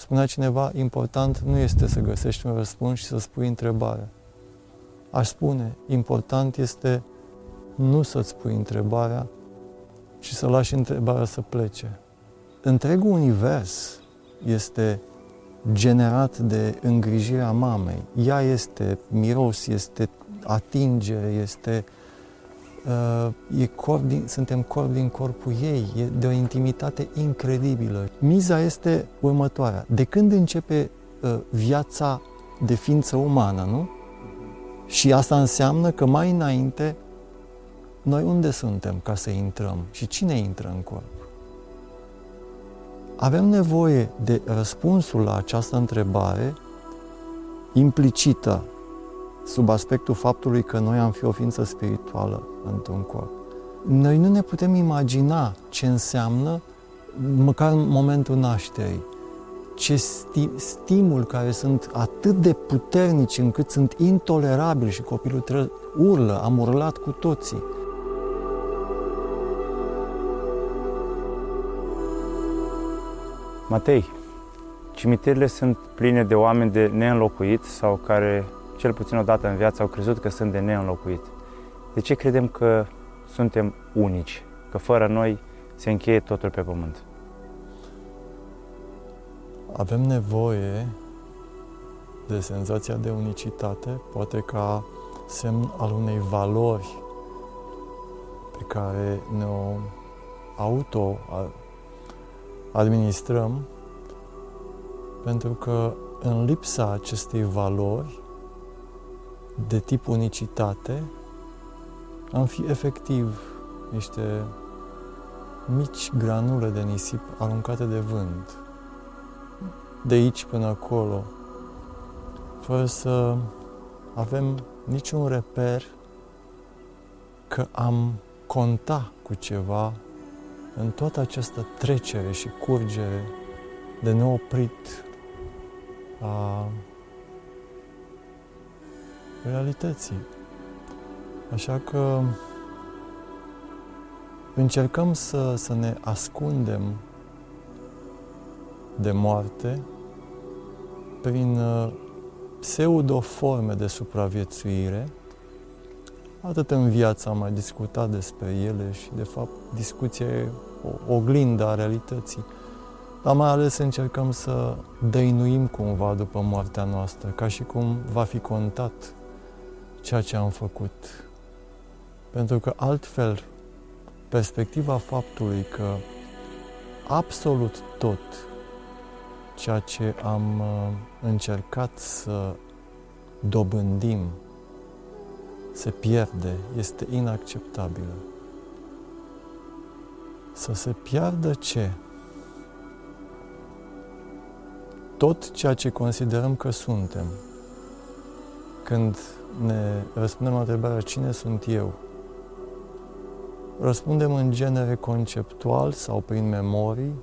Spunea cineva, important nu este să găsești un răspuns și să spui întrebarea. Aș spune, important este nu să-ți pui întrebarea și să lași întrebarea să plece. Întregul univers este generat de îngrijirea mamei. Ea este miros, este atingere, este uh, e corp din, suntem corp din corpul ei, e de o intimitate incredibilă. Miza este următoarea. De când începe uh, viața de ființă umană, nu? Și asta înseamnă că mai înainte noi unde suntem ca să intrăm și cine intră în corp? Avem nevoie de răspunsul la această întrebare implicită sub aspectul faptului că noi am fi o ființă spirituală într-un corp. Noi nu ne putem imagina ce înseamnă, măcar în momentul nașterii, ce sti- stimul care sunt atât de puternici încât sunt intolerabili și copilul tre- urlă, am urlat cu toții. Matei, cimitirile sunt pline de oameni de neînlocuit sau care, cel puțin o dată în viață, au crezut că sunt de neînlocuit. De ce credem că suntem unici, că fără noi se încheie totul pe pământ? Avem nevoie de senzația de unicitate, poate ca semn al unei valori pe care ne-o auto administrăm, pentru că în lipsa acestei valori de tip unicitate, am fi efectiv niște mici granule de nisip aruncate de vânt, de aici până acolo, fără să avem niciun reper că am conta cu ceva în toată această trecere și curgere de neoprit a realității. Așa că încercăm să, să ne ascundem de moarte prin uh, pseudo-forme de supraviețuire. Atât în viață am mai discutat despre ele și, de fapt, discuția e o oglindă a realității. Dar mai ales încercăm să dăinuim cumva după moartea noastră, ca și cum va fi contat ceea ce am făcut. Pentru că altfel, perspectiva faptului că absolut tot ceea ce am uh, încercat să dobândim se pierde, este inacceptabilă. Să se piardă ce? Tot ceea ce considerăm că suntem. Când ne răspundem la întrebarea cine sunt eu, răspundem în genere conceptual sau prin memorii.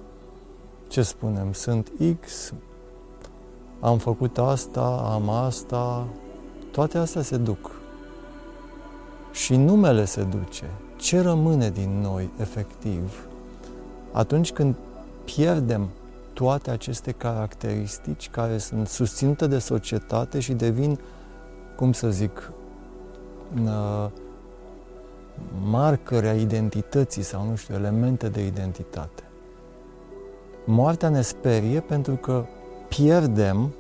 Ce spunem? Sunt X, am făcut asta, am asta, toate astea se duc. Și numele se duce. Ce rămâne din noi, efectiv, atunci când pierdem toate aceste caracteristici care sunt susținute de societate și devin, cum să zic, uh, marcări a identității sau, nu știu, elemente de identitate. Moartea ne sperie pentru că pierdem,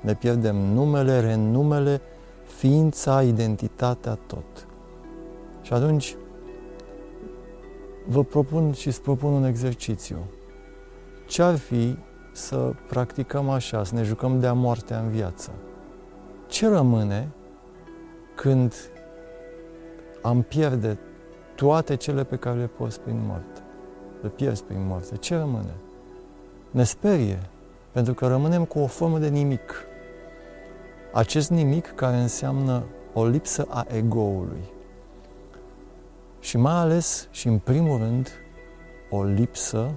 ne pierdem numele, renumele, ființa, identitatea, tot. Și atunci vă propun și îți propun un exercițiu. Ce ar fi să practicăm așa, să ne jucăm de-a moartea în viață? Ce rămâne când am pierde toate cele pe care le poți prin moarte? Le pierzi prin moarte. Ce rămâne? Ne sperie, pentru că rămânem cu o formă de nimic. Acest nimic care înseamnă o lipsă a egoului. Și mai ales și în primul rând o lipsă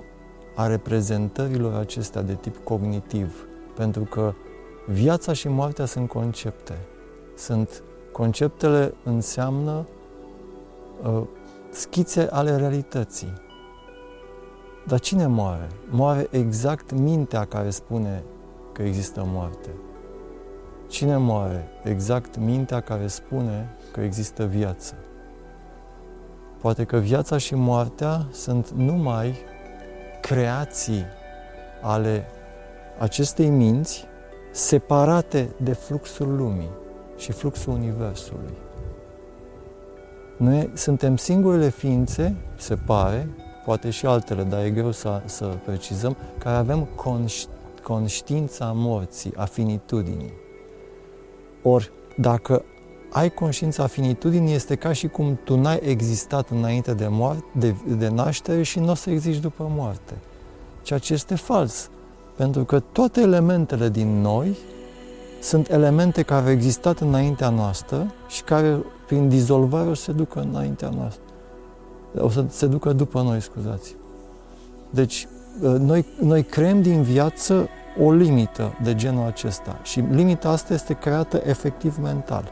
a reprezentărilor acestea de tip cognitiv. Pentru că viața și moartea sunt concepte. Sunt conceptele înseamnă uh, schițe ale realității. Dar cine moare? Moare exact mintea care spune că există moarte. Cine moare? Exact mintea care spune că există viață. Poate că viața și moartea sunt numai creații ale acestei minți separate de fluxul lumii și fluxul universului. Noi suntem singurele ființe, se pare, poate și altele, dar e greu să, să precizăm, care avem conș- conștiința morții, a finitudinii. Ori, dacă ai conștiința finitudinii, este ca și cum tu n-ai existat înainte de, moarte, de, de naștere și nu o să existi după moarte. Ceea ce este fals. Pentru că toate elementele din noi sunt elemente care au existat înaintea noastră și care, prin dizolvare, o să se ducă înaintea noastră. O să se ducă după noi, scuzați. Deci, noi, noi creăm din viață o limită de genul acesta și limita asta este creată efectiv mental.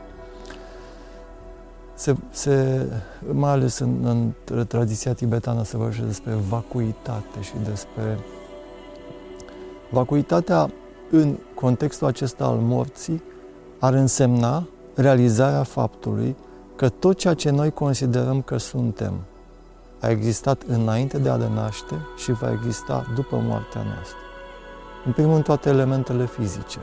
Se, se, mai ales în, în tradiția tibetană se vorbește despre vacuitate și despre vacuitatea în contextul acesta al morții ar însemna realizarea faptului că tot ceea ce noi considerăm că suntem a existat înainte de a le naște și va exista după moartea noastră. În primul rând, toate elementele fizice.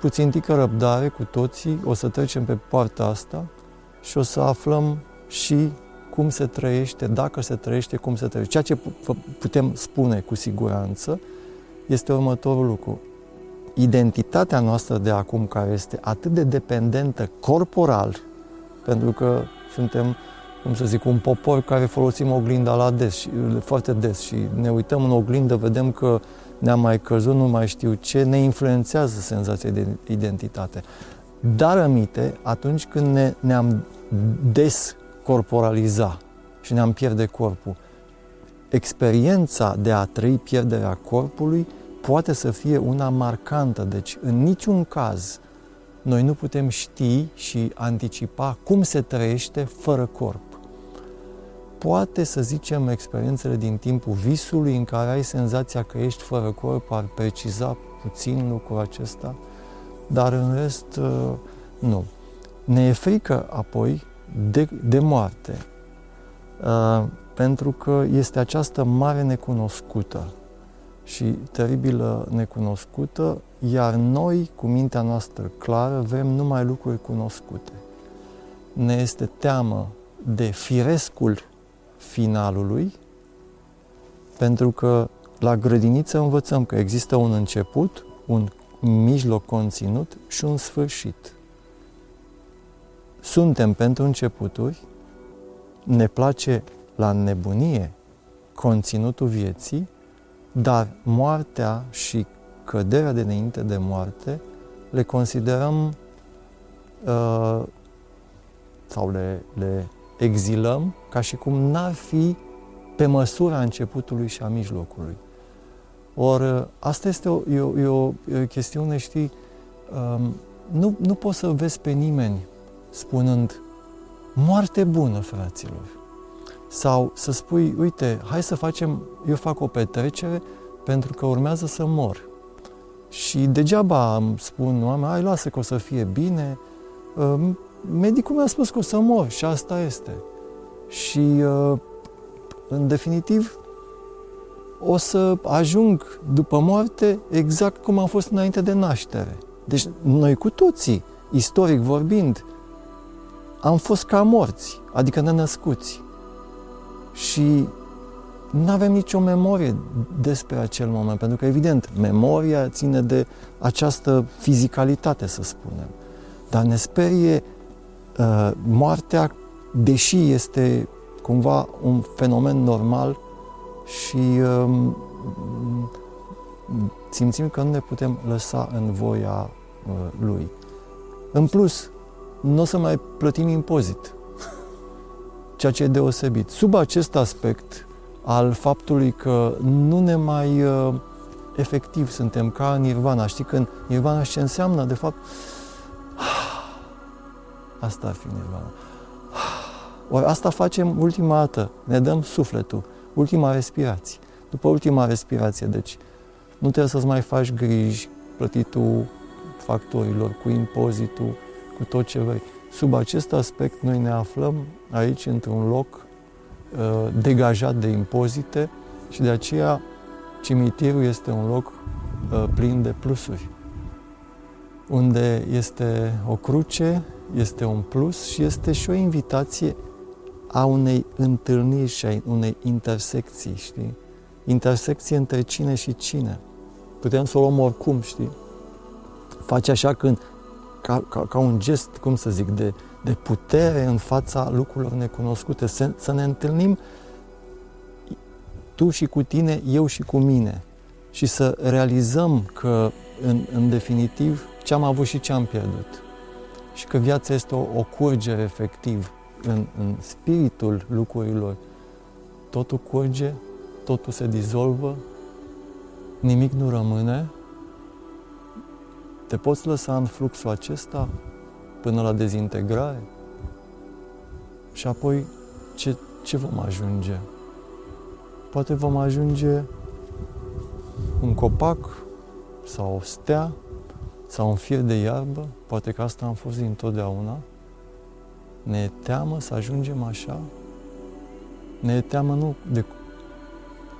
Puțin tică răbdare cu toții, o să trecem pe poarta asta și o să aflăm și cum se trăiește, dacă se trăiește, cum se trăiește. Ceea ce putem spune cu siguranță este următorul lucru. Identitatea noastră de acum, care este atât de dependentă corporal, pentru că suntem, cum să zic, un popor care folosim oglinda la des, și, foarte des și ne uităm în oglindă, vedem că ne-am mai căzut, nu mai știu ce, ne influențează senzația de identitate. Dar amite, atunci când ne, ne-am descorporaliza și ne-am pierde corpul, experiența de a trăi pierderea corpului poate să fie una marcantă. Deci, în niciun caz, noi nu putem ști și anticipa cum se trăiește fără corp. Poate să zicem experiențele din timpul visului în care ai senzația că ești fără corp ar preciza puțin lucrul acesta, dar în rest nu. Ne e frică apoi de, de moarte, pentru că este această mare necunoscută și teribilă necunoscută, iar noi, cu mintea noastră clară, vrem numai lucruri cunoscute. Ne este teamă de firescul finalului, pentru că la grădiniță învățăm că există un început, un mijloc conținut și un sfârșit. Suntem pentru începuturi, ne place la nebunie conținutul vieții, dar moartea și căderea de înainte de moarte le considerăm uh, sau le, le exilăm ca și cum n-ar fi pe măsura începutului și a mijlocului. Ori asta este o, e o, e o, e o chestiune, știi, um, nu, nu poți să vezi pe nimeni spunând moarte bună, fraților. Sau să spui, uite, hai să facem, eu fac o petrecere pentru că urmează să mor. Și degeaba îmi spun oameni, hai lasă că o să fie bine. Ehm, medicul mi-a spus că o să mor și asta este. Și ehm, în definitiv o să ajung după moarte exact cum am fost înainte de naștere. Deci noi cu toții, istoric vorbind, am fost ca morți, adică nenăscuți și nu avem nicio memorie despre acel moment, pentru că, evident, memoria ține de această fizicalitate, să spunem. Dar ne sperie uh, moartea, deși este cumva un fenomen normal și uh, simțim că nu ne putem lăsa în voia uh, lui. În plus, nu o să mai plătim impozit ceea ce e deosebit. Sub acest aspect al faptului că nu ne mai uh, efectiv suntem ca în nirvana. Știi când nirvana ce înseamnă? De fapt, asta ar fi nirvana. Ori asta facem ultima dată, ne dăm sufletul. ultima respirație. După ultima respirație, deci nu trebuie să-ți mai faci griji, plătitul factorilor, cu impozitul, cu tot ce vrei. Sub acest aspect noi ne aflăm aici într-un loc uh, degajat de impozite și de aceea cimitirul este un loc uh, plin de plusuri. Unde este o cruce, este un plus și este și o invitație a unei întâlniri și a unei intersecții, știi? Intersecție între cine și cine. Putem să o luăm oricum, știi? Face așa când, ca, ca, ca un gest, cum să zic, de, de putere în fața lucrurilor necunoscute. Să, să ne întâlnim tu și cu tine, eu și cu mine. Și să realizăm că, în, în definitiv, ce am avut și ce am pierdut. Și că viața este o, o curgere efectiv în, în spiritul lucrurilor. Totul curge, totul se dizolvă, nimic nu rămâne. Te poți lăsa în fluxul acesta până la dezintegrare? Și apoi ce, ce vom ajunge? Poate vom ajunge un copac sau o stea sau un fir de iarbă, poate că asta am fost dintotdeauna. Ne e teamă să ajungem așa? Ne e teamă nu de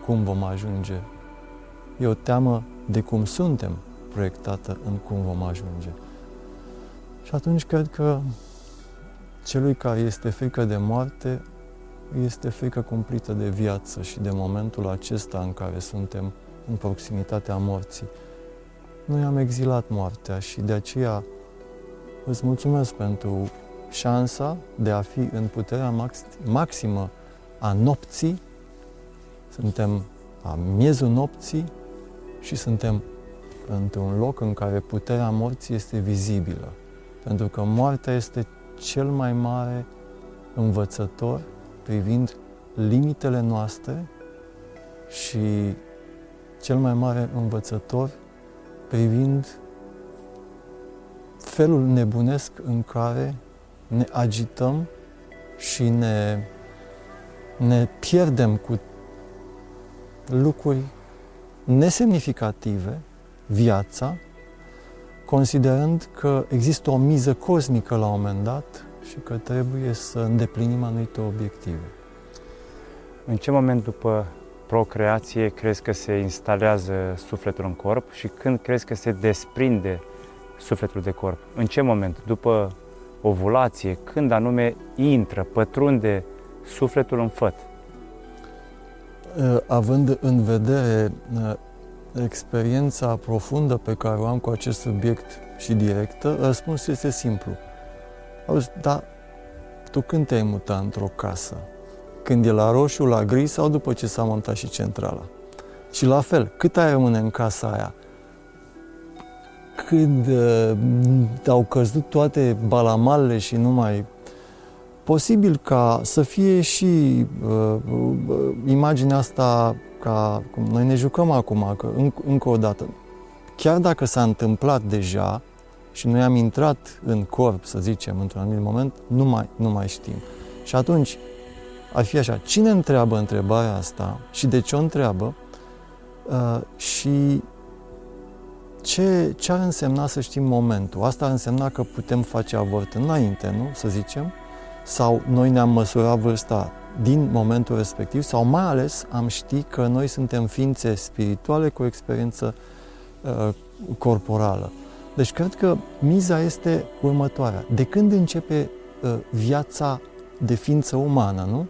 cum vom ajunge, e o teamă de cum suntem proiectată în cum vom ajunge. Și atunci cred că celui care este frică de moarte este frică cumplită de viață și de momentul acesta în care suntem în proximitatea morții. Noi am exilat moartea și de aceea îți mulțumesc pentru șansa de a fi în puterea maximă a nopții. Suntem la miezul nopții și suntem într-un loc în care puterea morții este vizibilă. Pentru că moartea este cel mai mare învățător privind limitele noastre și cel mai mare învățător privind felul nebunesc în care ne agităm și ne, ne pierdem cu lucruri nesemnificative viața, considerând că există o miză cosmică la un moment dat și că trebuie să îndeplinim anumite obiective. În ce moment după procreație crezi că se instalează sufletul în corp și când crezi că se desprinde sufletul de corp? În ce moment? După ovulație? Când anume intră, pătrunde sufletul în făt? Uh, având în vedere uh, experiența profundă pe care o am cu acest subiect și directă, răspunsul este simplu. Auzi, dar tu când te-ai mutat într-o casă? Când e la roșu, la gri sau după ce s-a montat și centrala? Și la fel, cât ai rămâne în casa aia? Când uh, au căzut toate balamalele și nu mai posibil ca să fie și uh, uh, imaginea asta ca cum noi ne jucăm acum, că înc- încă o dată, chiar dacă s-a întâmplat deja și noi am intrat în corp, să zicem, într-un anumit moment, nu mai, nu mai știm. Și atunci ar fi așa, cine întreabă întrebarea asta și de ce o întreabă uh, și ce, ce ar însemna să știm momentul? Asta ar însemna că putem face avort înainte, nu? Să zicem, sau noi ne-am măsurat vârsta din momentul respectiv sau mai ales am ști că noi suntem ființe spirituale cu o experiență uh, corporală. Deci cred că miza este următoarea. De când începe uh, viața de ființă umană, nu?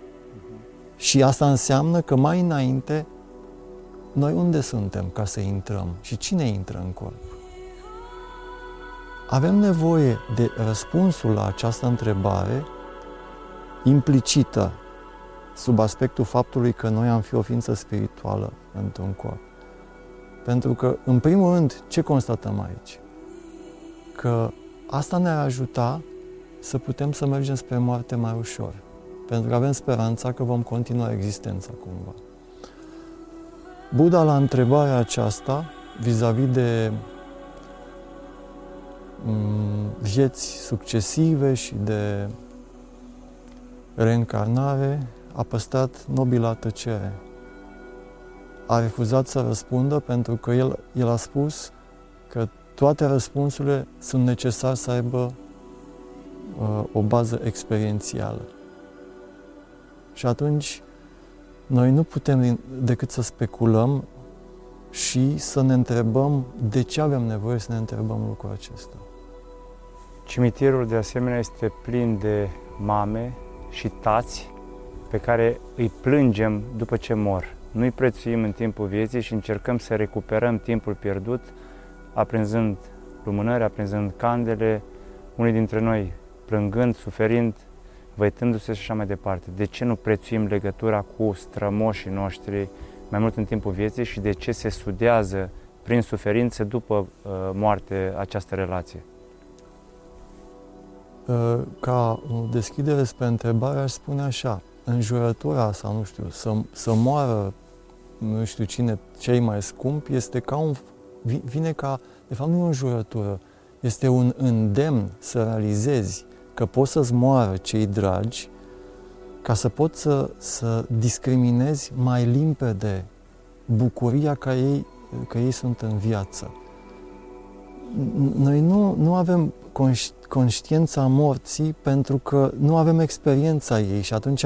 Și asta înseamnă că mai înainte noi unde suntem ca să intrăm și cine intră în corp? Avem nevoie de răspunsul la această întrebare implicită sub aspectul faptului că noi am fi o ființă spirituală într-un corp. Pentru că, în primul rând, ce constatăm aici? Că asta ne-ar ajuta să putem să mergem spre moarte mai ușor. Pentru că avem speranța că vom continua existența cumva. Buddha la întrebarea aceasta, vis-a-vis de mm, vieți succesive și de reîncarnare, a păstrat nobila tăcere a refuzat să răspundă pentru că el, el a spus că toate răspunsurile sunt necesare să aibă uh, o bază experiențială. Și atunci noi nu putem decât să speculăm și să ne întrebăm de ce avem nevoie să ne întrebăm lucrul acesta. Cimitirul, de asemenea, este plin de mame și tați pe care îi plângem după ce mor. Nu îi prețuim în timpul vieții și încercăm să recuperăm timpul pierdut, aprinzând lumânări, aprinzând candele, unii dintre noi plângând, suferind, văitându-se și așa mai departe. De ce nu prețuim legătura cu strămoșii noștri mai mult în timpul vieții și de ce se studiază prin suferințe după uh, moarte această relație? Uh, ca deschidere spre întrebare aș spune așa, înjurătura sau nu știu, să, să moară nu știu cine, cei mai scumpi, este ca un, vine ca, de fapt nu e o înjurătură, este un îndemn să realizezi că poți să-ți moară cei dragi ca să poți să, să discriminezi mai limpede bucuria că ei, că ei sunt în viață. Noi nu, nu avem conștiința morții pentru că nu avem experiența ei și atunci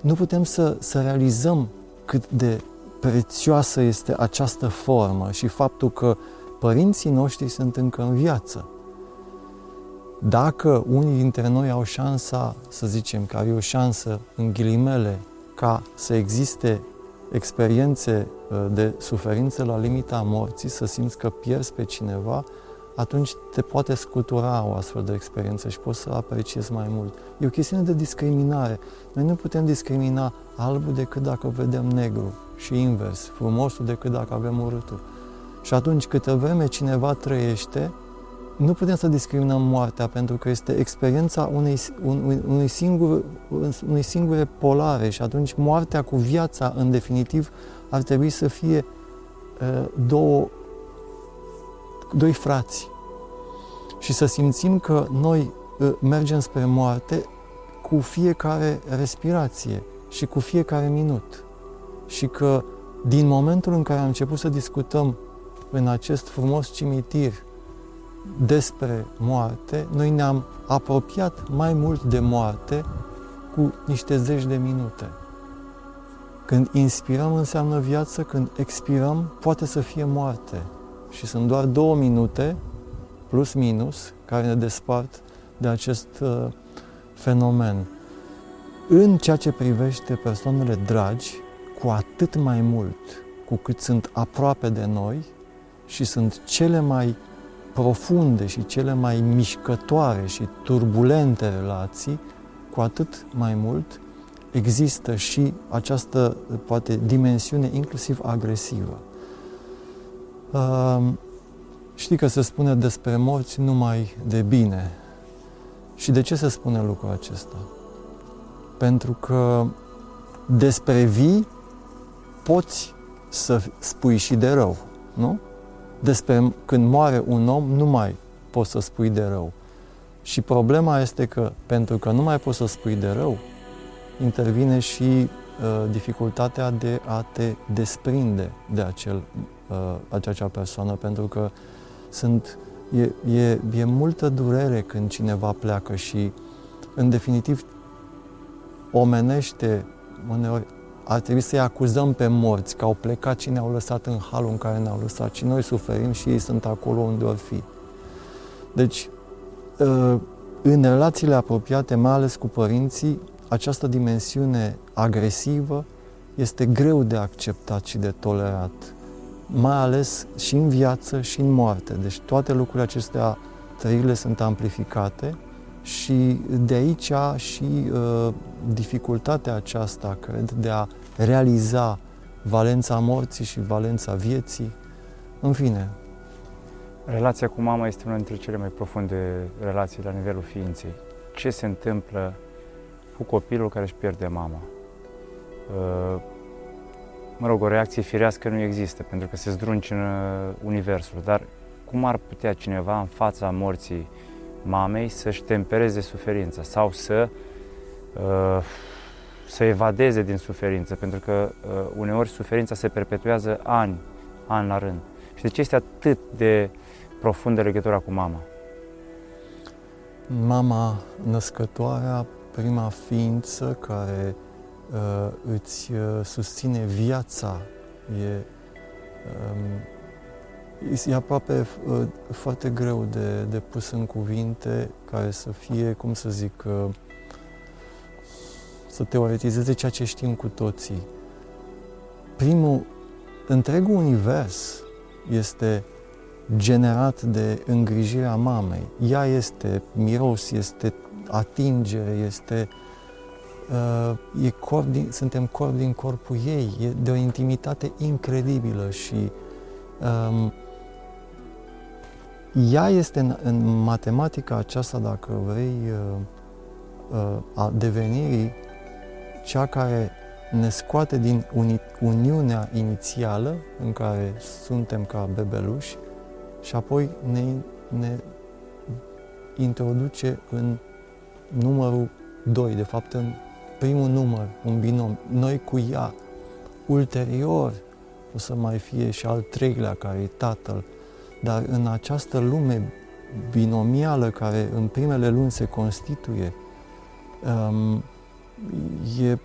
nu putem să, să realizăm cât de prețioasă este această formă și faptul că părinții noștri sunt încă în viață. Dacă unii dintre noi au șansa, să zicem că are o șansă, în ghilimele, ca să existe experiențe uh, de suferință la limita morții, să simți că pierzi pe cineva, atunci te poate scutura o astfel de experiență și poți să apreciezi mai mult. E o chestiune de discriminare. Noi nu putem discrimina albul decât dacă vedem negru și invers, frumosul decât dacă avem urâtul. Și atunci, câtă vreme cineva trăiește, nu putem să discriminăm moartea pentru că este experiența unei, unui, unui, singur, unei singure polare și atunci moartea cu viața, în definitiv, ar trebui să fie uh, două, doi frați. Și să simțim că noi uh, mergem spre moarte cu fiecare respirație și cu fiecare minut. Și că din momentul în care am început să discutăm în acest frumos cimitir despre moarte, noi ne-am apropiat mai mult de moarte cu niște zeci de minute. Când inspirăm înseamnă viață, când expirăm poate să fie moarte. Și sunt doar două minute, plus minus, care ne despart de acest uh, fenomen. În ceea ce privește persoanele dragi, cu atât mai mult cu cât sunt aproape de noi și sunt cele mai profunde și cele mai mișcătoare și turbulente relații, cu atât mai mult există și această, poate, dimensiune inclusiv agresivă. Uh, știi că se spune despre morți numai de bine. Și de ce se spune lucrul acesta? Pentru că despre vii poți să spui și de rău, nu? Despre când moare un om, nu mai poți să spui de rău. Și problema este că, pentru că nu mai poți să spui de rău, intervine și uh, dificultatea de a te desprinde de acel, uh, acea persoană, pentru că sunt, e, e, e multă durere când cineva pleacă și, în definitiv, omenește uneori ar trebui să-i acuzăm pe morți că au plecat și ne-au lăsat în halul în care ne-au lăsat și noi suferim și ei sunt acolo unde or fi. Deci, ă, în relațiile apropiate, mai ales cu părinții, această dimensiune agresivă este greu de acceptat și de tolerat, mai ales și în viață și în moarte. Deci toate lucrurile acestea, trăirile sunt amplificate și de aici și uh, dificultatea aceasta, cred, de a realiza valența morții și valența vieții. În fine. Relația cu mama este una dintre cele mai profunde relații la nivelul ființei. Ce se întâmplă cu copilul care își pierde mama? Uh, mă rog, o reacție firească nu există, pentru că se zdruncină universul, dar cum ar putea cineva în fața morții mamei să-și tempereze suferința sau să uh, să evadeze din suferință, pentru că uh, uneori suferința se perpetuează ani, ani la rând. Și de ce este atât de profundă legătura cu mama? Mama născătoarea, prima ființă care uh, îți uh, susține viața, e, um, e aproape uh, foarte greu de, de pus în cuvinte care să fie, cum să zic, uh, să teoretizeze ceea ce știm cu toții. Primul, întregul univers este generat de îngrijirea mamei. Ea este miros, este atingere, este uh, e corp din, suntem corp din corpul ei, e de o intimitate incredibilă și um, ea este în, în matematica aceasta, dacă vrei, uh, uh, a devenirii cea care ne scoate din uni, uniunea inițială în care suntem ca bebeluși și apoi ne, ne introduce în numărul 2, de fapt în primul număr, un binom, noi cu ea. Ulterior o să mai fie și al treilea care e tatăl, dar în această lume binomială care în primele luni se constituie, um, e,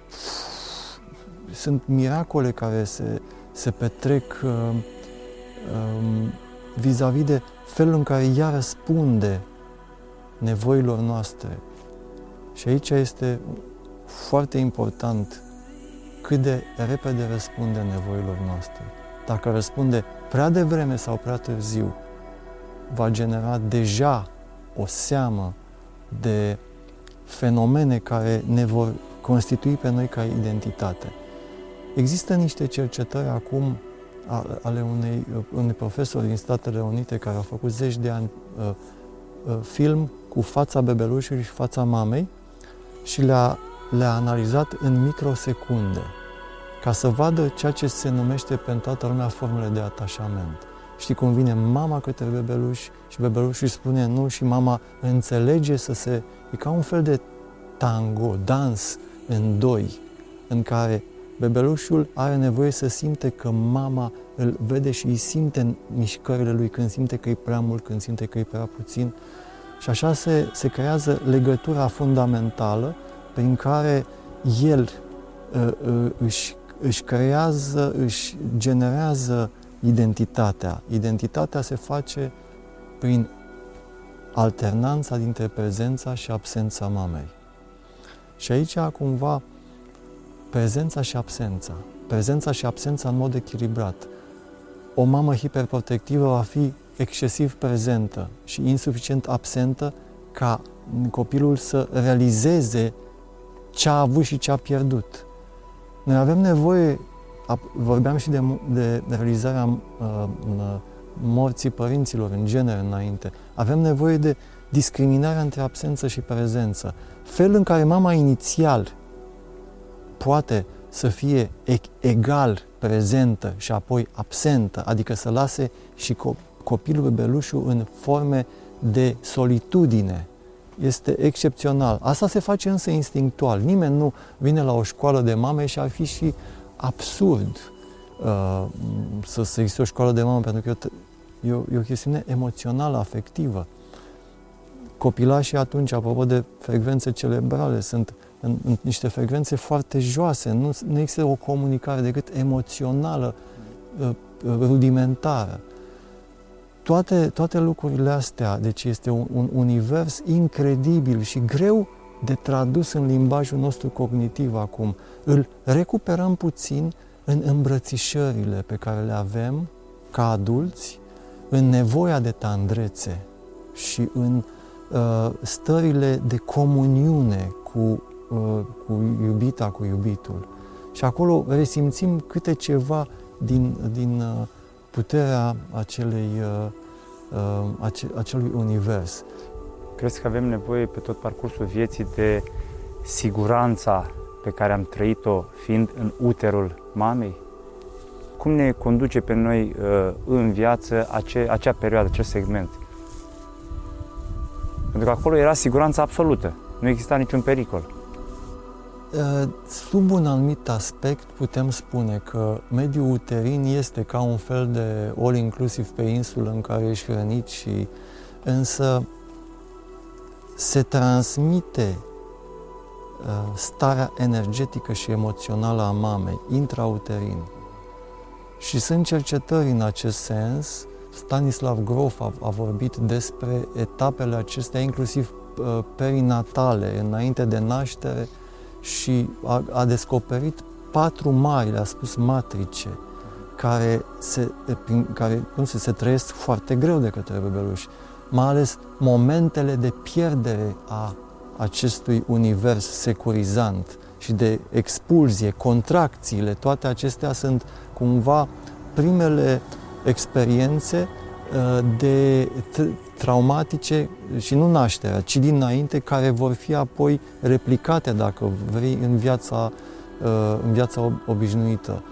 sunt miracole care se, se petrec uh, um, vis-a-vis de felul în care ea răspunde nevoilor noastre. Și aici este foarte important cât de repede răspunde nevoilor noastre. Dacă răspunde prea devreme sau prea târziu, va genera deja o seamă de fenomene care ne vor constitui pe noi ca identitate. Există niște cercetări acum ale unei, unui profesor din Statele Unite care a făcut zeci de ani uh, uh, film cu fața bebelușului și fața mamei și le-a, le-a analizat în microsecunde ca să vadă ceea ce se numește pentru toată lumea formele de atașament. Știi cum vine mama către bebeluș și bebelușul îi spune nu și mama înțelege să se... E ca un fel de tango, dans în doi, în care bebelușul are nevoie să simte că mama îl vede și îi simte în mișcările lui, când simte că e prea mult, când simte că e prea puțin. Și așa se, se creează legătura fundamentală prin care el uh, uh, își, își creează, își generează identitatea. Identitatea se face prin alternanța dintre prezența și absența mamei. Și aici, cumva, prezența și absența. Prezența și absența în mod echilibrat. O mamă hiperprotectivă va fi excesiv prezentă și insuficient absentă ca copilul să realizeze ce a avut și ce a pierdut. Noi avem nevoie, vorbeam și de, de realizarea uh, morții părinților în genere înainte, avem nevoie de discriminarea între absență și prezență. Felul în care mama inițial poate să fie egal prezentă și apoi absentă, adică să lase și copilul bebelușul în forme de solitudine. Este excepțional. Asta se face însă instinctual. Nimeni nu vine la o școală de mame și ar fi și absurd uh, să, să existe o școală de mamă, pentru că e o, e o chestiune emoțională, afectivă. Copilașii atunci, apropo de frecvențe cerebrale, sunt în, în niște frecvențe foarte joase. Nu, nu există o comunicare decât emoțională, uh, rudimentară. Toate, toate lucrurile astea, deci este un, un univers incredibil și greu de tradus în limbajul nostru cognitiv acum. Îl recuperăm puțin în îmbrățișările pe care le avem ca adulți, în nevoia de tandrețe și în uh, stările de comuniune cu, uh, cu iubita, cu iubitul. Și acolo resimțim câte ceva din, din uh, puterea acelei, uh, uh, ace, acelui univers. Crezi că avem nevoie pe tot parcursul vieții de siguranța pe care am trăit-o fiind în uterul mamei? Cum ne conduce pe noi uh, în viață ace, acea perioadă, acel segment? Pentru că acolo era siguranța absolută, nu exista niciun pericol. Sub un anumit aspect putem spune că mediul uterin este ca un fel de all-inclusiv pe insulă în care ești hrănit și însă se transmite starea energetică și emoțională a mamei intrauterin. Și sunt cercetări în acest sens. Stanislav Grof a, a vorbit despre etapele acestea, inclusiv perinatale, înainte de naștere, și a, a descoperit patru mari, le-a spus matrice, care se, prin, care, cum se, se trăiesc foarte greu de către bebeluși, mai ales momentele de pierdere a acestui univers securizant și de expulzie, contracțiile, toate acestea sunt cumva primele experiențe uh, de traumatice și nu nașterea, ci dinainte, care vor fi apoi replicate, dacă vrei, în viața, uh, în viața obișnuită.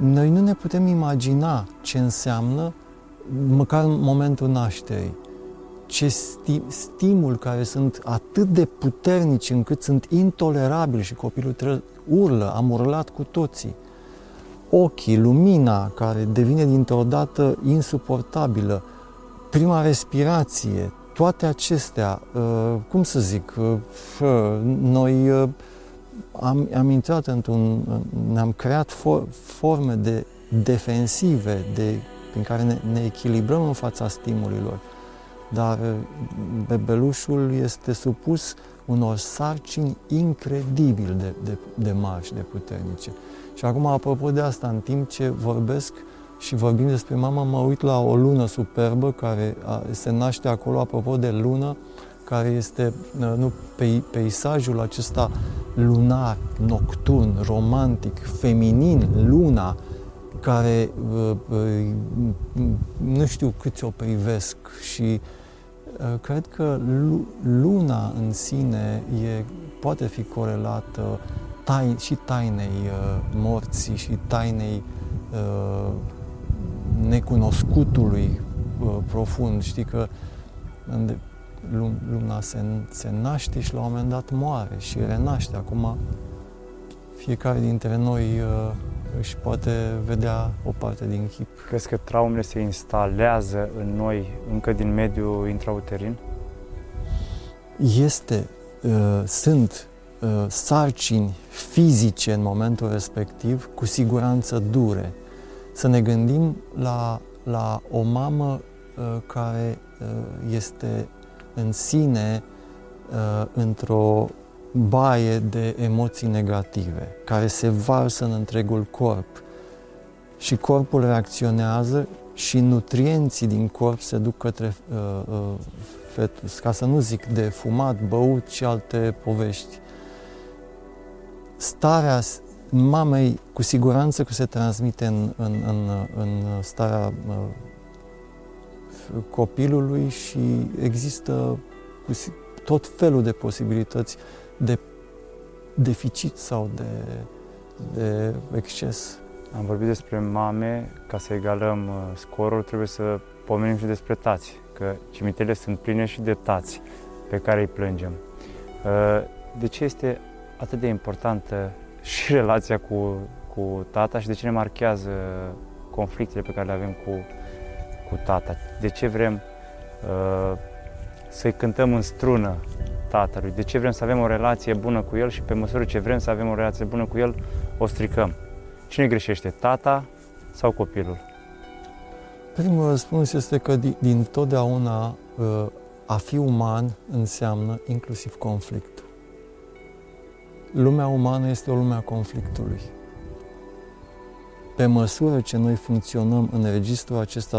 Noi nu ne putem imagina ce înseamnă, măcar în momentul nașterii, ce sti, stimul care sunt atât de puternici încât sunt intolerabili și copilul trebuie, urlă, am urlat cu toții. Ochii, lumina care devine dintr-o dată insuportabilă, prima respirație, toate acestea, uh, cum să zic, uh, noi uh, am, am intrat într-un, ne-am creat for, forme de defensive de, prin care ne, ne echilibrăm în fața stimulilor, dar bebelușul este supus unor sarcini incredibil de, de, de marși și de puternice. Și acum, apropo de asta, în timp ce vorbesc, și vorbim despre mama, mă uit la o lună superbă care se naște acolo, apropo de lună, care este nu, peisajul acesta lunar, nocturn, romantic, feminin, luna, care nu știu câți o privesc și cred că luna în sine e, poate fi corelată tai, și tainei morții și tainei necunoscutului uh, profund. Știi că lumea se, se naște și la un moment dat moare și renaște. Acum fiecare dintre noi uh, își poate vedea o parte din chip. Crezi că traumele se instalează în noi încă din mediul intrauterin? Este, uh, sunt uh, sarcini fizice în momentul respectiv, cu siguranță dure, să ne gândim la, la o mamă uh, care uh, este în sine uh, într-o baie de emoții negative, care se varsă în întregul corp. Și corpul reacționează și nutrienții din corp se duc către uh, uh, fetus, ca să nu zic de fumat, băut și alte povești. Starea mamei cu siguranță că se transmite în, în, în, în starea copilului și există tot felul de posibilități de deficit sau de, de exces. Am vorbit despre mame, ca să egalăm uh, scorul, trebuie să pomenim și despre tați, că cimitirele sunt pline și de tați pe care îi plângem. Uh, de ce este atât de importantă și relația cu, cu tata și de ce ne marchează conflictele pe care le avem cu, cu tata. De ce vrem uh, să-i cântăm în strună tatălui, de ce vrem să avem o relație bună cu el și pe măsură ce vrem să avem o relație bună cu el, o stricăm. Cine greșește, tata sau copilul? Primul răspuns este că din totdeauna uh, a fi uman înseamnă inclusiv conflict. Lumea umană este o lume a conflictului. Pe măsură ce noi funcționăm în registrul acesta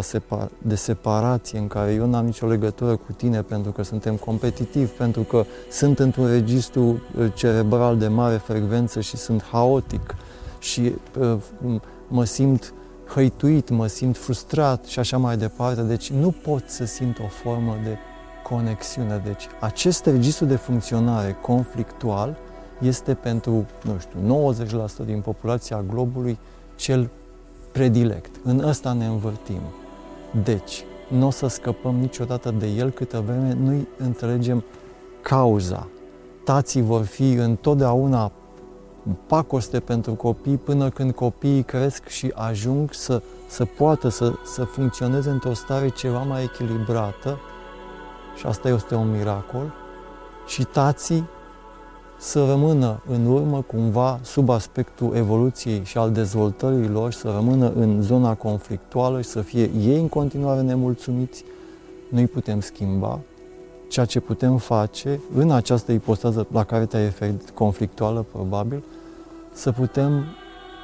de separație, în care eu n-am nicio legătură cu tine pentru că suntem competitivi, pentru că sunt într-un registru uh, cerebral de mare frecvență și sunt haotic și uh, mă simt hăituit, mă simt frustrat și așa mai departe. Deci nu pot să simt o formă de conexiune. Deci acest registru de funcționare conflictual este pentru, nu știu, 90% din populația globului cel predilect. În ăsta ne învârtim. Deci, nu o să scăpăm niciodată de el câtă vreme nu înțelegem cauza. Tații vor fi întotdeauna pacoste pentru copii până când copiii cresc și ajung să, să poată să, să funcționeze într-o stare ceva mai echilibrată și asta este un miracol și tații să rămână în urmă cumva sub aspectul evoluției și al dezvoltării lor, să rămână în zona conflictuală și să fie ei în continuare nemulțumiți, nu-i putem schimba. Ceea ce putem face în această ipostază la care te-ai referit, conflictuală probabil, să putem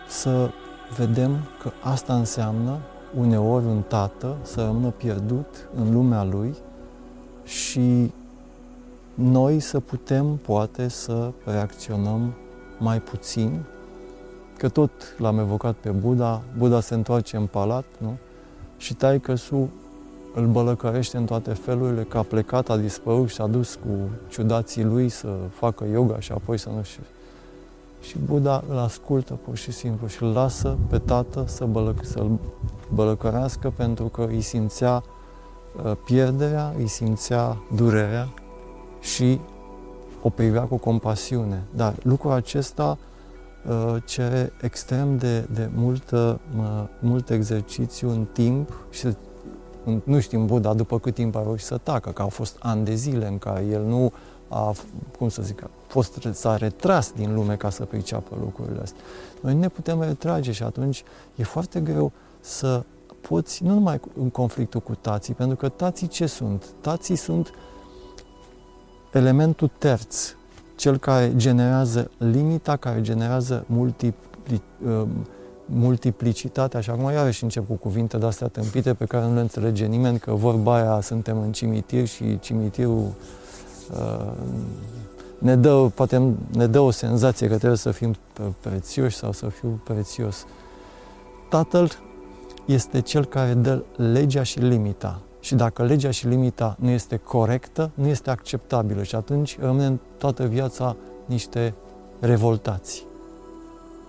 să vedem că asta înseamnă uneori un tată să rămână pierdut în lumea lui și noi să putem, poate, să reacționăm mai puțin, că tot l-am evocat pe Buddha, Buddha se întoarce în palat, nu? Și taică su îl bălăcărește în toate felurile, că a plecat, a dispărut și s-a dus cu ciudații lui să facă yoga și apoi să nu știu. Și Buddha îl ascultă pur și simplu și îl lasă pe tată să bălăc, să-l bălăcărească pentru că îi simțea uh, pierderea, îi simțea durerea și o privea cu compasiune. Dar lucrul acesta uh, cere extrem de, de multă, uh, mult exercițiu în timp și nu știm Buddha după cât timp a reușit să tacă, că au fost ani de zile în care el nu a, cum să zic, a fost, s-a retras din lume ca să priceapă lucrurile astea. Noi ne putem retrage și atunci e foarte greu să poți, nu numai în conflictul cu tații, pentru că tații ce sunt? Tații sunt uh, elementul terț, cel care generează limita, care generează multipli, uh, multiplicitatea și acum iarăși încep cu cuvinte de-astea tâmpite pe care nu le înțelege nimeni, că vorba aia suntem în cimitir și cimitirul uh, ne dă, poate ne dă o senzație că trebuie să fim prețioși sau să fiu prețios. Tatăl este cel care dă legea și limita. Și dacă legea și limita nu este corectă, nu este acceptabilă și atunci rămânem toată viața niște revoltați.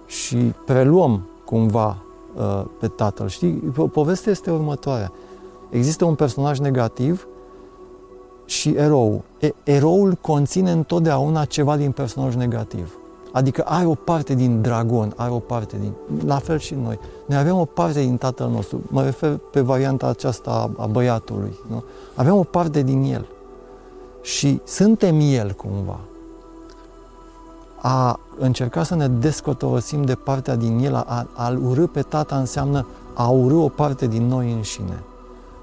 Și preluăm cumva uh, pe tatăl. Știi, povestea este următoarea. Există un personaj negativ și erou. E, eroul conține întotdeauna ceva din personaj negativ. Adică are o parte din dragon, are o parte din... La fel și noi. Noi avem o parte din tatăl nostru. Mă refer pe varianta aceasta a băiatului. Nu? Avem o parte din el. Și suntem el cumva. A încerca să ne descotorosim de partea din el, a, a urâ pe tata înseamnă a urâ o parte din noi înșine.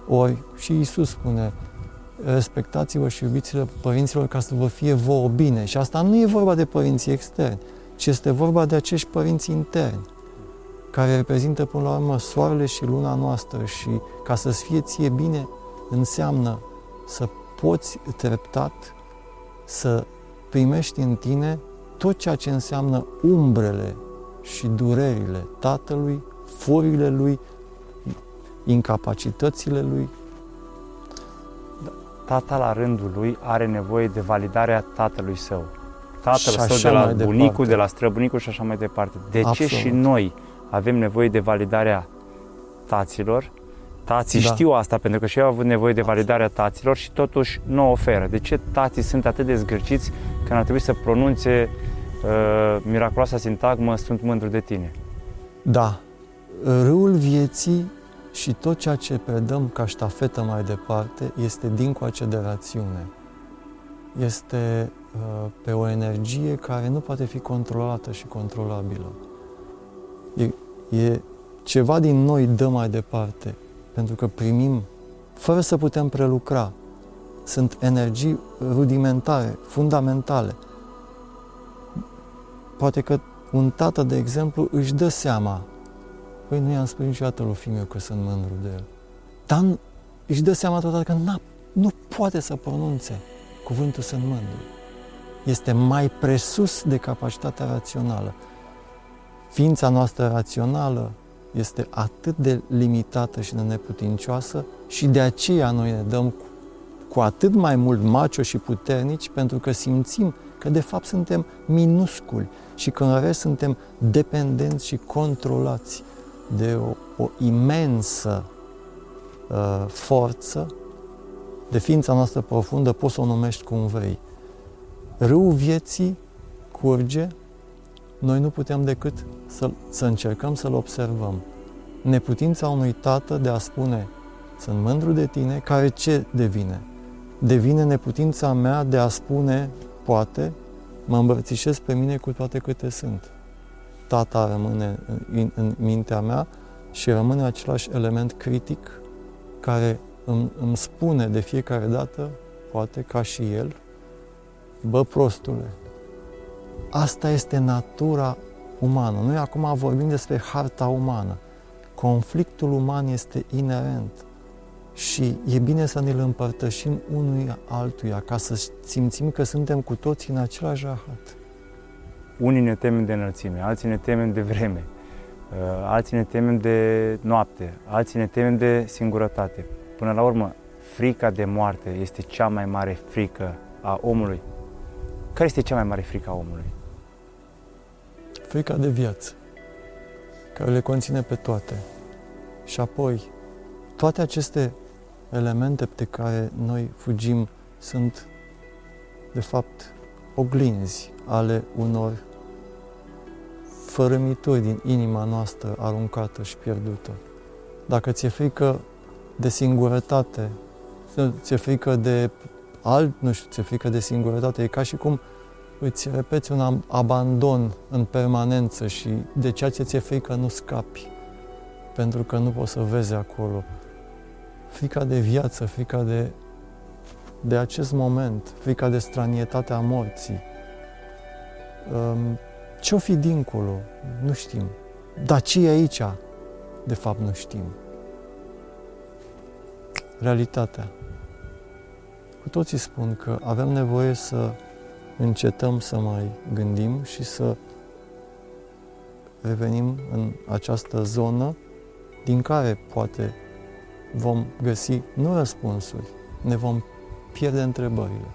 Ori și Isus spune, respectați-vă și iubiți-le părinților ca să vă fie vouă bine. Și asta nu e vorba de părinții externi, ci este vorba de acești părinți interni, care reprezintă până la urmă soarele și luna noastră și ca să-ți fie ție bine înseamnă să poți treptat să primești în tine tot ceea ce înseamnă umbrele și durerile tatălui, furile lui, incapacitățile lui, tata la rândul lui are nevoie de validarea tatălui său. Tatăl său de la bunicul, departe. de la străbunicul și așa mai departe. De Absolut. ce și noi avem nevoie de validarea taților? Tații da. știu asta pentru că și eu au avut nevoie de validarea taților și totuși nu o oferă. De ce tații sunt atât de zgârciți când ar trebui să pronunțe uh, miraculoasa sintagmă sunt mândru de tine? Da. Râul vieții și tot ceea ce predăm ca ștafetă mai departe este dincoace de rațiune. Este uh, pe o energie care nu poate fi controlată și controlabilă. E, e ceva din noi dă mai departe, pentru că primim fără să putem prelucra. Sunt energii rudimentare, fundamentale. Poate că un tată, de exemplu, își dă seama Păi nu i-am spus niciodată lui fiul meu că sunt mândru de el. Dar își dă seama totodată că n-a, nu poate să pronunțe cuvântul sunt mândru. Este mai presus de capacitatea rațională. Ființa noastră rațională este atât de limitată și de neputincioasă și de aceea noi ne dăm cu, cu atât mai mult macio și puternici pentru că simțim că de fapt suntem minusculi și că în rest suntem dependenți și controlați de o, o imensă uh, forță, de ființa noastră profundă, poți să o numești cum vrei. Râul vieții curge noi nu putem decât să, să încercăm să-l observăm. Neputința unui tată de a spune sunt mândru de tine, care ce devine? Devine neputința mea de a spune, poate, mă îmbrățișez pe mine cu toate câte sunt. Tata rămâne în, în mintea mea și rămâne același element critic care îmi, îmi spune de fiecare dată, poate ca și el, bă prostule, asta este natura umană. Noi acum vorbim despre harta umană. Conflictul uman este inerent și e bine să ne-l împărtășim unui altuia ca să simțim că suntem cu toții în același rahat. Unii ne temem de înălțime, alții ne temem de vreme, uh, alții ne temem de noapte, alții ne temem de singurătate. Până la urmă, frica de moarte este cea mai mare frică a omului. Care este cea mai mare frică a omului? Frica de viață, care le conține pe toate. Și apoi, toate aceste elemente pe care noi fugim sunt, de fapt, oglinzi ale unor fărâmituri din inima noastră aruncată și pierdută. Dacă ți-e frică de singurătate, ți-e frică de alt, nu știu, ți-e frică de singurătate, e ca și cum îți repeți un abandon în permanență și de ceea ce ți-e frică nu scapi, pentru că nu poți să vezi acolo. Frica de viață, frica de, de acest moment, frica de stranietatea morții. Um, ce-o fi dincolo? Nu știm. Dar ce e aici? De fapt, nu știm. Realitatea. Cu toții spun că avem nevoie să încetăm să mai gândim și să revenim în această zonă din care poate vom găsi nu răspunsuri, ne vom pierde întrebările.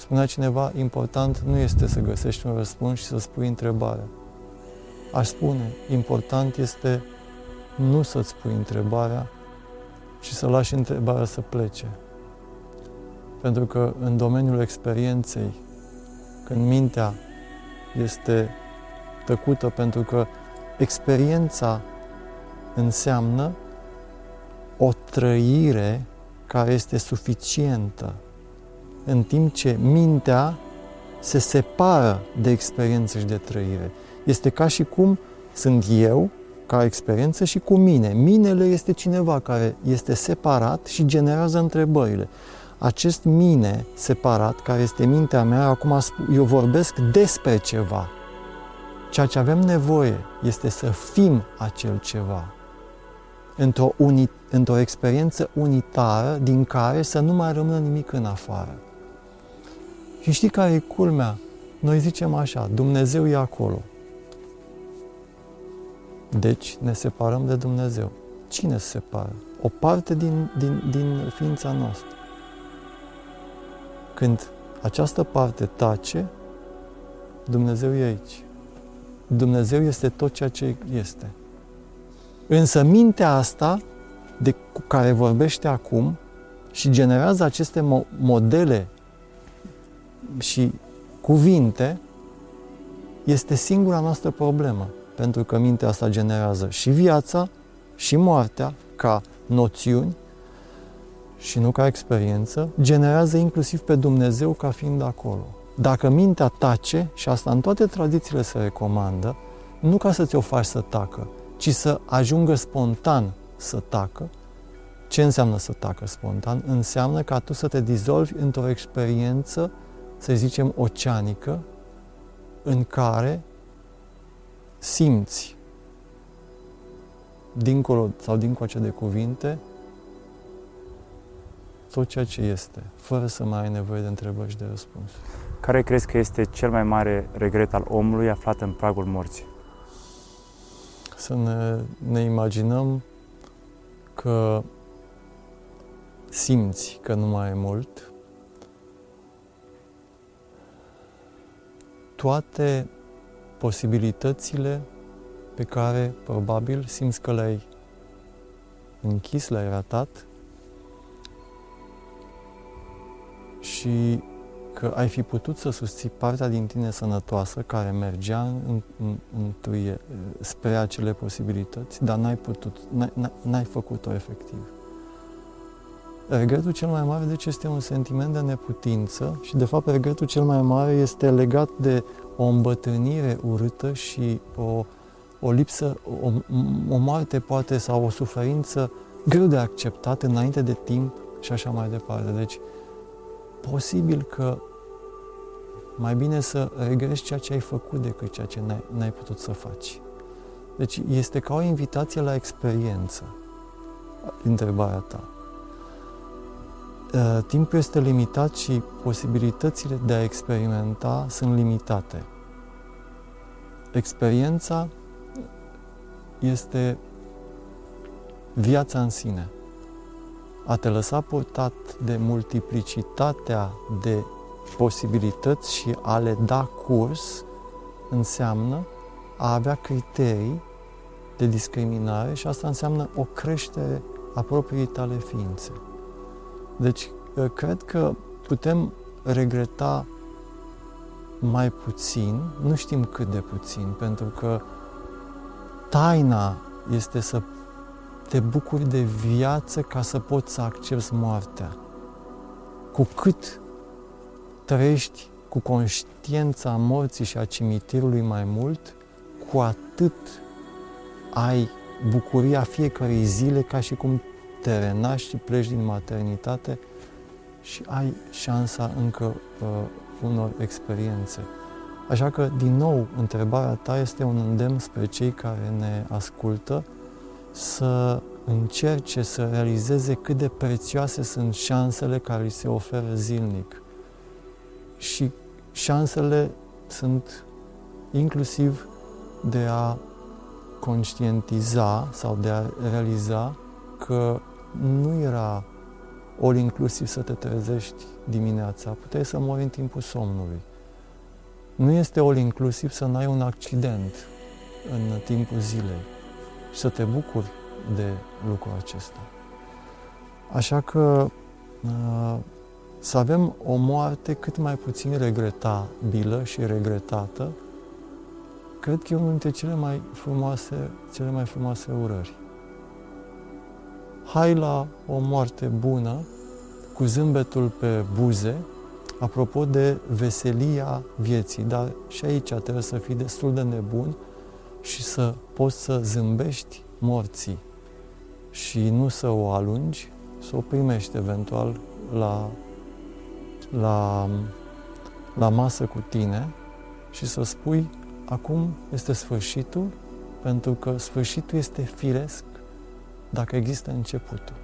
Spunea cineva, important nu este să găsești un răspuns și să spui întrebarea. Aș spune, important este nu să-ți spui întrebarea, ci să lași întrebarea să plece. Pentru că în domeniul experienței, când mintea este tăcută, pentru că experiența înseamnă o trăire care este suficientă, în timp ce mintea se separă de experiență și de trăire. Este ca și cum sunt eu, ca experiență, și cu mine. Minele este cineva care este separat și generează întrebările. Acest mine separat, care este mintea mea, acum eu vorbesc despre ceva. Ceea ce avem nevoie este să fim acel ceva într-o, uni, într-o experiență unitară din care să nu mai rămână nimic în afară. Și știi care e culmea? Noi zicem așa, Dumnezeu e acolo. Deci ne separăm de Dumnezeu. Cine se separă? O parte din, din, din ființa noastră. Când această parte tace, Dumnezeu e aici. Dumnezeu este tot ceea ce este. Însă mintea asta, de cu care vorbește acum și generează aceste mo- modele și cuvinte, este singura noastră problemă. Pentru că mintea asta generează și viața și moartea ca noțiuni și nu ca experiență, generează inclusiv pe Dumnezeu ca fiind acolo. Dacă mintea tace, și asta în toate tradițiile se recomandă, nu ca să ți-o faci să tacă, ci să ajungă spontan să tacă. Ce înseamnă să tacă spontan? Înseamnă ca tu să te dizolvi într-o experiență, să zicem, oceanică, în care simți dincolo sau dincoace de cuvinte tot ceea ce este, fără să mai ai nevoie de întrebări și de răspuns. Care crezi că este cel mai mare regret al omului aflat în pragul morții? Să ne, ne imaginăm că simți că nu mai e mult, toate posibilitățile pe care probabil simți că le-ai închis, le-ai ratat și că ai fi putut să susții partea din tine sănătoasă care mergea în, în, în, spre acele posibilități, dar n-ai putut, n-ai, n-ai făcut-o efectiv. Regretul cel mai mare, deci, este un sentiment de neputință și, de fapt, regretul cel mai mare este legat de o îmbătrânire urâtă și o, o lipsă, o, o moarte, poate, sau o suferință greu de acceptat înainte de timp și așa mai departe. Deci, posibil că mai bine să regrezi ceea ce ai făcut decât ceea ce n-ai, n-ai putut să faci. Deci este ca o invitație la experiență, întrebarea ta. Uh, timpul este limitat și posibilitățile de a experimenta sunt limitate. Experiența este viața în sine. A te lăsa purtat de multiplicitatea de posibilități și a le da curs înseamnă a avea criterii de discriminare și asta înseamnă o creștere a propriei tale ființe. Deci, uh, cred că putem regreta mai puțin, nu știm cât de puțin, pentru că taina este să te bucuri de viață ca să poți să accepti moartea. Cu cât trăiești cu conștiința morții și a cimitirului mai mult, cu atât ai bucuria fiecărei zile ca și cum te renaști și pleci din maternitate și ai șansa încă uh, unor experiențe. Așa că, din nou, întrebarea ta este un îndemn spre cei care ne ascultă să încerce să realizeze cât de prețioase sunt șansele care îi se oferă zilnic. Și șansele sunt inclusiv de a conștientiza sau de a realiza că nu era all inclusiv să te trezești dimineața, puteai să mori în timpul somnului. Nu este all inclusiv să n-ai un accident în timpul zilei și să te bucuri de lucrul acesta. Așa că uh, să avem o moarte cât mai puțin regretabilă și regretată, cred că e unul dintre cele mai frumoase, cele mai frumoase urări hai la o moarte bună, cu zâmbetul pe buze, apropo de veselia vieții, dar și aici trebuie să fii destul de nebun și să poți să zâmbești morții și nu să o alungi, să o primești eventual la, la, la masă cu tine și să spui acum este sfârșitul, pentru că sfârșitul este firesc dacă există începutul.